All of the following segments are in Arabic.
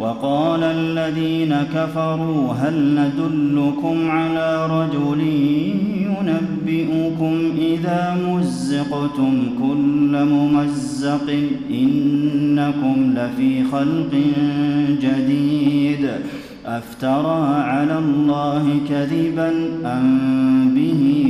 وقال الذين كفروا هل ندلكم على رجل ينبئكم إذا مزقتم كل ممزق إنكم لفي خلق جديد أفترى على الله كذبا أم به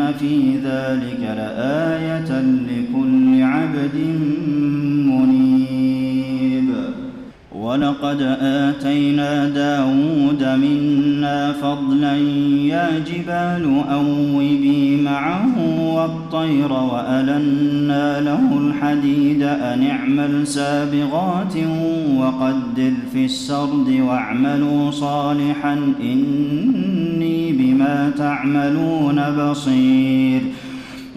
ان في ذلك لآية لكل عبد ولقد آتينا داود منا فضلا يا جبال أوبي معه والطير وألنا له الحديد أن اعمل سابغات وقدر في السرد واعملوا صالحا إني بما تعملون بصير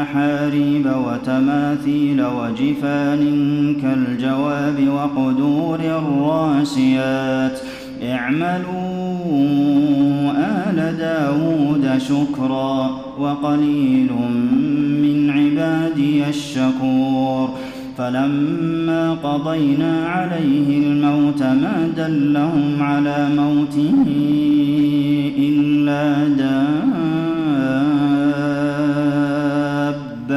من محاريب وتماثيل وجفان كالجواب وقدور الراسيات. اعملوا آل داود شكرا وقليل من عبادي الشكور. فلما قضينا عليه الموت ما دلهم على موته إلا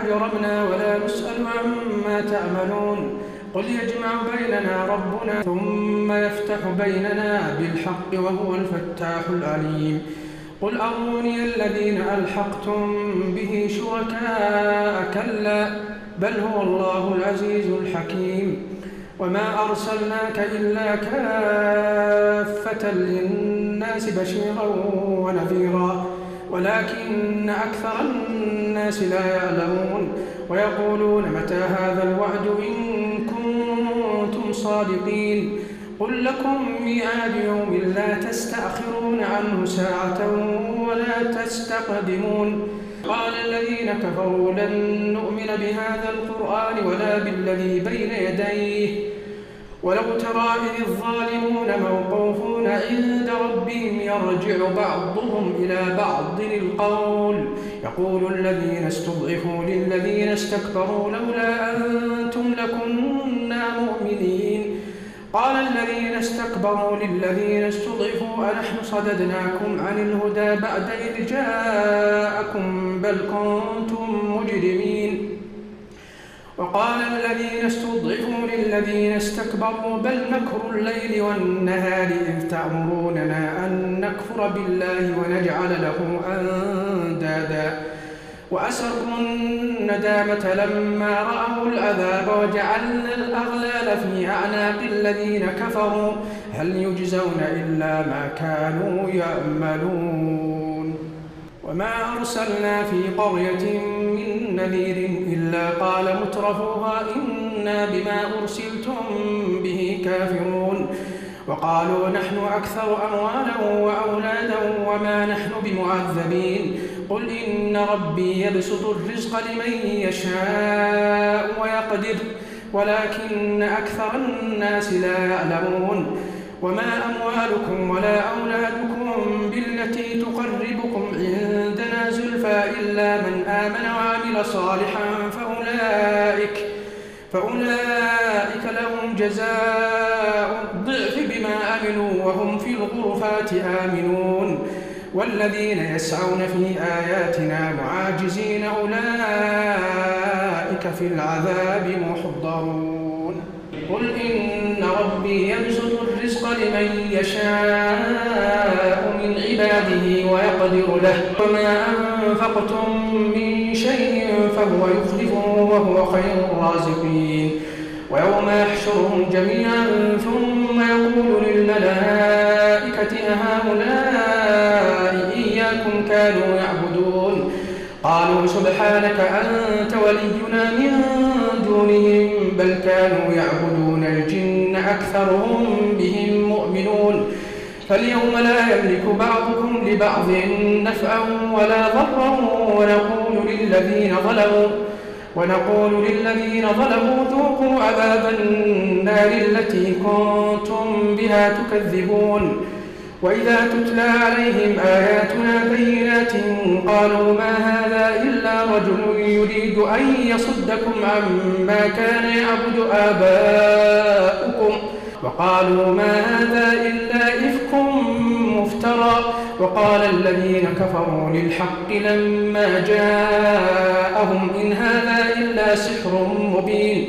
أجرمنا ولا نسأل عما تعملون. قل يجمع بيننا ربنا ثم يفتح بيننا بالحق وهو الفتاح العليم. قل أروني الذين ألحقتم به شركاء كلا بل هو الله العزيز الحكيم. وما أرسلناك إلا كافة للناس بشيرا ونذيرا. ولكن أكثر الناس لا يعلمون ويقولون متى هذا الوعد إن كنتم صادقين قل لكم ميعاد يوم لا تستأخرون عنه ساعة ولا تستقدمون قال الذين كفروا لن نؤمن بهذا القرآن ولا بالذي بين يديه ولو ترى إذ الظالمون موقوفون عند ربهم يرجع بعضهم إلى بعض القول. يقول الذين استضعفوا للذين استكبروا لولا أنتم لكنا مؤمنين. قال الذين استكبروا للذين استضعفوا أنحن صددناكم عن الهدى بعد إذ جاءكم بل كنتم مجرمين. وقال الذين استضعفوا للذين استكبروا بل مكر الليل والنهار إذ تأمروننا أن نكفر بالله ونجعل له أندادا. وأسروا الندامة لما رأوا العذاب وجعلنا الأغلال في أعناق الذين كفروا. هل يجزون إلا ما كانوا يعملون؟ وما أرسلنا في قرية من نذير إلا قال مترفوها إنا بما أرسلتم به كافرون وقالوا نحن أكثر أموالا وأولادا وما نحن بمعذبين قل إن ربي يبسط الرزق لمن يشاء ويقدر ولكن أكثر الناس لا يعلمون وما أموالكم ولا أولادكم بالتي تقربكم زلفى إلا من آمن وعمل صالحا فأولئك فأولئك لهم جزاء الضعف بما عملوا وهم في الغرفات آمنون. والذين يسعون في آياتنا معاجزين أولئك في العذاب محضرون. قل إن ربي يبسط الرزق لمن يشاء من عباده ويقدر له وما أنفقتم من شيء فهو يخلفه وهو خير الرازقين ويوم يحشرهم جميعا ثم يقول للملائكة أهؤلاء إياكم كانوا يعبدون قالوا سبحانك أنت ولينا من دونهم بل كانوا يعبدون الجن أكثرهم بهم مؤمنون. فاليوم لا يملك بعضكم لبعض نفعا ولا ضرا ونقول للذين ظلموا ونقول للذين ظلموا ذوقوا عذاب النار التي كنتم بها تكذبون. وإذا تتلى عليهم آياتنا بينات قالوا ما هذا إلا رجل يريد أن يصدكم عما كان يعبد آباؤكم. وقالوا ما هذا إلا إفك مفترى. وقال الذين كفروا للحق لما جاءهم إن هذا إلا سحر مبين.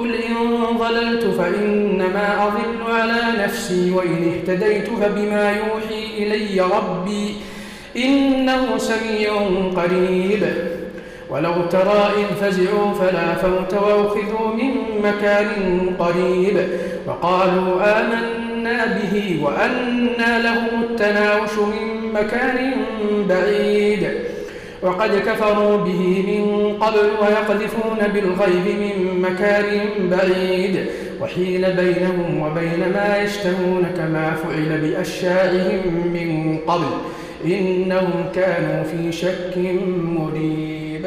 قل إن ضللت فإنما أضل على نفسي وإن اهتديت فبما يوحي إلي ربي إنه سميع قريب. ولو ترى إذ فزعوا فلا فوت وأخذوا من مكان قريب. وقالوا آمنا به وأنى لهم التناوش من مكان بعيد. وقد كفروا به من قبل ويقذفون بالغيب من مكان بعيد. وحيل بينهم وبين ما يشتهون كما فعل بأشيائهم من قبل. إنهم كانوا في شك مريب.